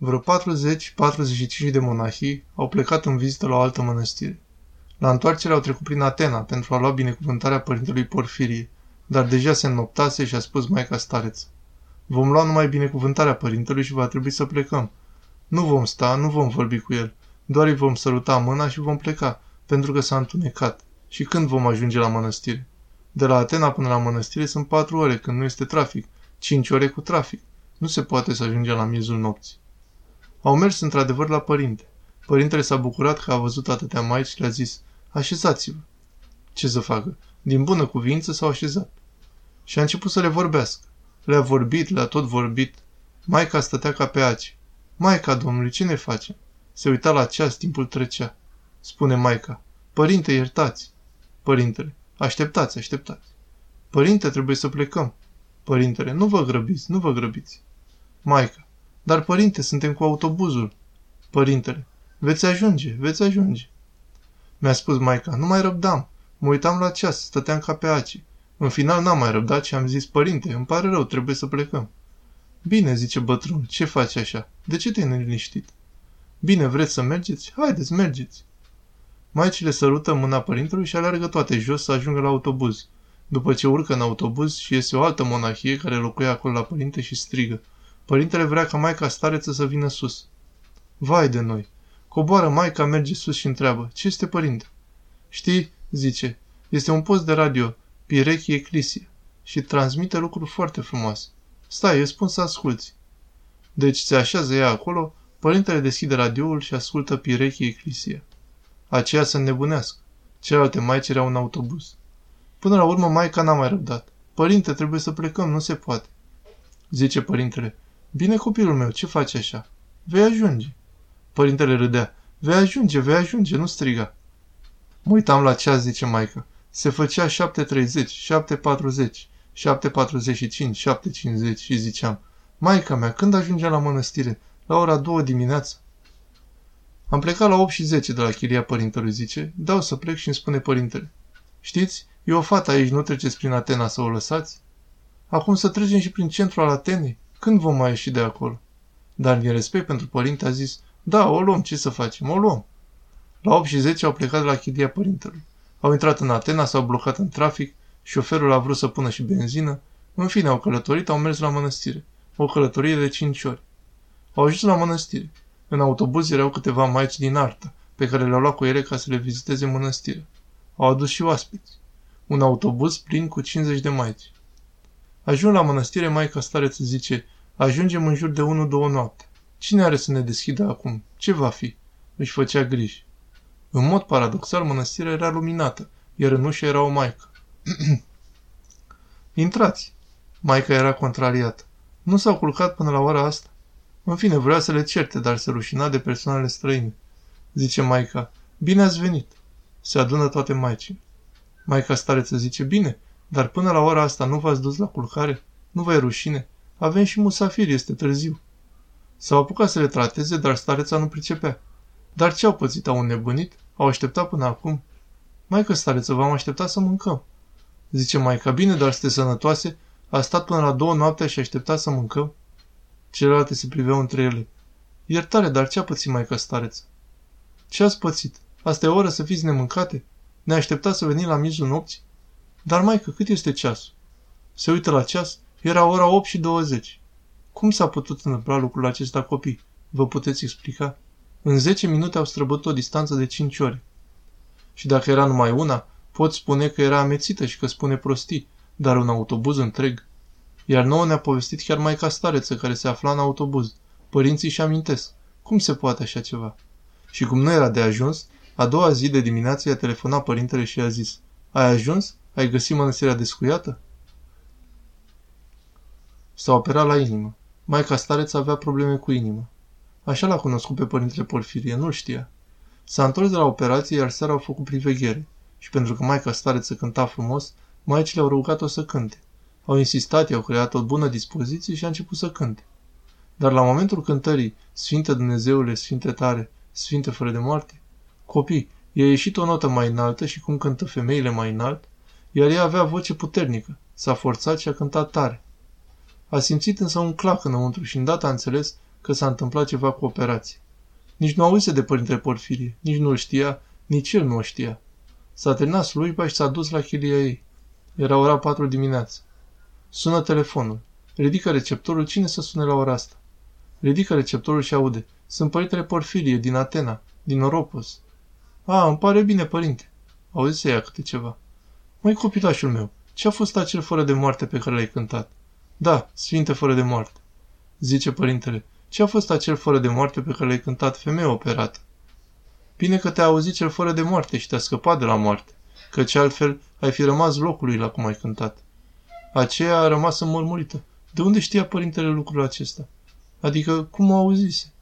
Vreo 40-45 de monahii au plecat în vizită la o altă mănăstire. La întoarcere au trecut prin Atena pentru a lua binecuvântarea părintelui Porfirie, dar deja se înnoptase și a spus Maica Stareț. Vom lua numai binecuvântarea părintelui și va trebui să plecăm. Nu vom sta, nu vom vorbi cu el, doar îi vom săruta mâna și vom pleca, pentru că s-a întunecat. Și când vom ajunge la mănăstire? De la Atena până la mănăstire sunt patru ore, când nu este trafic, cinci ore cu trafic. Nu se poate să ajungem la miezul nopții. Au mers într-adevăr la părinte. Părintele s-a bucurat că a văzut atâtea maici și le-a zis, așezați-vă. Ce să facă? Din bună cuvință s-au așezat. Și a început să le vorbească. Le-a vorbit, le-a tot vorbit. Maica stătea ca pe aci. Maica, domnului, ce ne face? Se uita la ceas, timpul trecea. Spune Maica, părinte, iertați. Părintele, așteptați, așteptați. Părinte, trebuie să plecăm. Părintele, nu vă grăbiți, nu vă grăbiți. Maica, dar părinte, suntem cu autobuzul. Părintele, veți ajunge, veți ajunge. Mi-a spus Maica, nu mai răbdam. Mă uitam la ceas, stăteam ca pe aci. În final n-am mai răbdat și am zis, părinte, îmi pare rău, trebuie să plecăm. Bine, zice bătrân, ce faci așa? De ce te-ai neliniștit? Bine, vreți să mergeți? Haideți, mergeți. Maicile sărută mâna părintelui și alergă toate jos să ajungă la autobuz. După ce urcă în autobuz și iese o altă monahie care locuia acolo la părinte și strigă. Părintele vrea ca maica stareță să vină sus. Vai de noi! Coboară maica, merge sus și întreabă. Ce este părinte? Știi, zice, este un post de radio, Pirechi Eclisia, și transmite lucruri foarte frumoase. Stai, îți spun să asculți. Deci se așează ea acolo, părintele deschide radioul și ascultă Pirechi Eclisia. Aceea să nebunească. Celelalte maici erau în autobuz. Până la urmă, maica n-a mai răbdat. Părinte, trebuie să plecăm, nu se poate. Zice părintele, bine copilul meu, ce faci așa? Vei ajunge. Părintele râdea, vei ajunge, vei ajunge, nu striga. Mă uitam la ceas, zice maica. Se făcea 7.30, 7.40, 7.45, 7.50 și ziceam, Maica mea, când ajungem la mănăstire? La ora 2 dimineața. Am plecat la 8 și 10 de la chiria părintelui, zice. Dau să plec și îmi spune părintele. Știți, e o fată aici, nu treceți prin Atena să o lăsați? Acum să trecem și prin centrul al Atenei. Când vom mai ieși de acolo? Dar din respect pentru părinte a zis, da, o luăm, ce să facem, o luăm. La 8 și 10 au plecat de la chiria părintelui. Au intrat în Atena, s-au blocat în trafic, șoferul a vrut să pună și benzină, în fine au călătorit, au mers la mănăstire. O călătorie de 5 ori. Au ajuns la mănăstire. În autobuz erau câteva maici din artă, pe care le-au luat cu ele ca să le viziteze mănăstirea. Au adus și oaspeți. Un autobuz plin cu 50 de maici. Ajung la mănăstire, maica stareță zice, ajungem în jur de 1-2 noapte. Cine are să ne deschidă acum? Ce va fi? Își făcea griji. În mod paradoxal, mănăstirea era luminată, iar în ușă era o maică. Intrați! Maica era contrariată. Nu s-au culcat până la ora asta. În fine, vrea să le certe, dar se rușina de persoanele străine. Zice Maica, bine ați venit. Se adună toate maicii. Maica stareță zice, bine, dar până la ora asta nu v-ați dus la culcare? Nu vă e rușine? Avem și musafiri, este târziu. S-au apucat să le trateze, dar stareța nu pricepea. Dar ce au pățit? Au înnebunit? Au așteptat până acum? Maică stareță, v-am așteptat să mâncăm. Zice Maica, bine, dar sunteți sănătoase? A stat până la două noaptea și aștepta să mâncăm? Celelalte se priveau între ele. Iertare, dar ce a pățit Maica stareță? Ce ați pățit? Asta e o oră să fiți nemâncate? Ne aștepta să venim la miezul nopții? Dar, maică, cât este ceasul? Se uită la ceas, era ora 8 și 20. Cum s-a putut întâmpla lucrul acesta copii? Vă puteți explica? În 10 minute au străbătut o distanță de 5 ore. Și dacă era numai una, pot spune că era amețită și că spune prostii, dar un autobuz întreg. Iar nouă ne-a povestit chiar mai stareță care se afla în autobuz. Părinții și amintesc. Cum se poate așa ceva? Și cum nu era de ajuns, a doua zi de dimineață i-a telefonat părintele și i-a zis Ai ajuns? Ai găsit mănăstirea descuiată? S-a operat la inimă. Maica stareț avea probleme cu inima. Așa l-a cunoscut pe părintele Porfirie, nu știa. S-a întors de la operație, iar seara au făcut priveghere. Și pentru că maica stareță cânta frumos, maicile au rugat-o să cânte. Au insistat, i-au creat o bună dispoziție și a început să cânte. Dar la momentul cântării, Sfinte Dumnezeule, Sfinte tare, Sfinte fără de moarte, copii, i-a ieșit o notă mai înaltă și cum cântă femeile mai înalt, iar ea avea voce puternică, s-a forțat și a cântat tare. A simțit însă un clac înăuntru și îndată a înțeles că s-a întâmplat ceva cu operație. Nici nu auzise de părintele Porfirie, nici nu-l știa, nici el nu o știa. S-a terminat slujba și s-a dus la chilia ei. Era ora patru dimineață. Sună telefonul. Ridică receptorul. Cine să sune la ora asta? Ridică receptorul și aude. Sunt părintele Porfirie, din Atena, din Oropos. A, îmi pare bine, părinte. Auzi să ia câte ceva. Măi, copilașul meu, ce a fost acel fără de moarte pe care l-ai cântat? Da, Sfinte fără de moarte. Zice părintele, ce a fost acel fără de moarte pe care l-ai cântat femeie operată? Bine că te-a auzit cel fără de moarte și te-a scăpat de la moarte, căci altfel ai fi rămas locului la cum ai cântat. Aceea a rămas înmormurită. De unde știa părintele lucrul acesta? Adică, cum o auzise?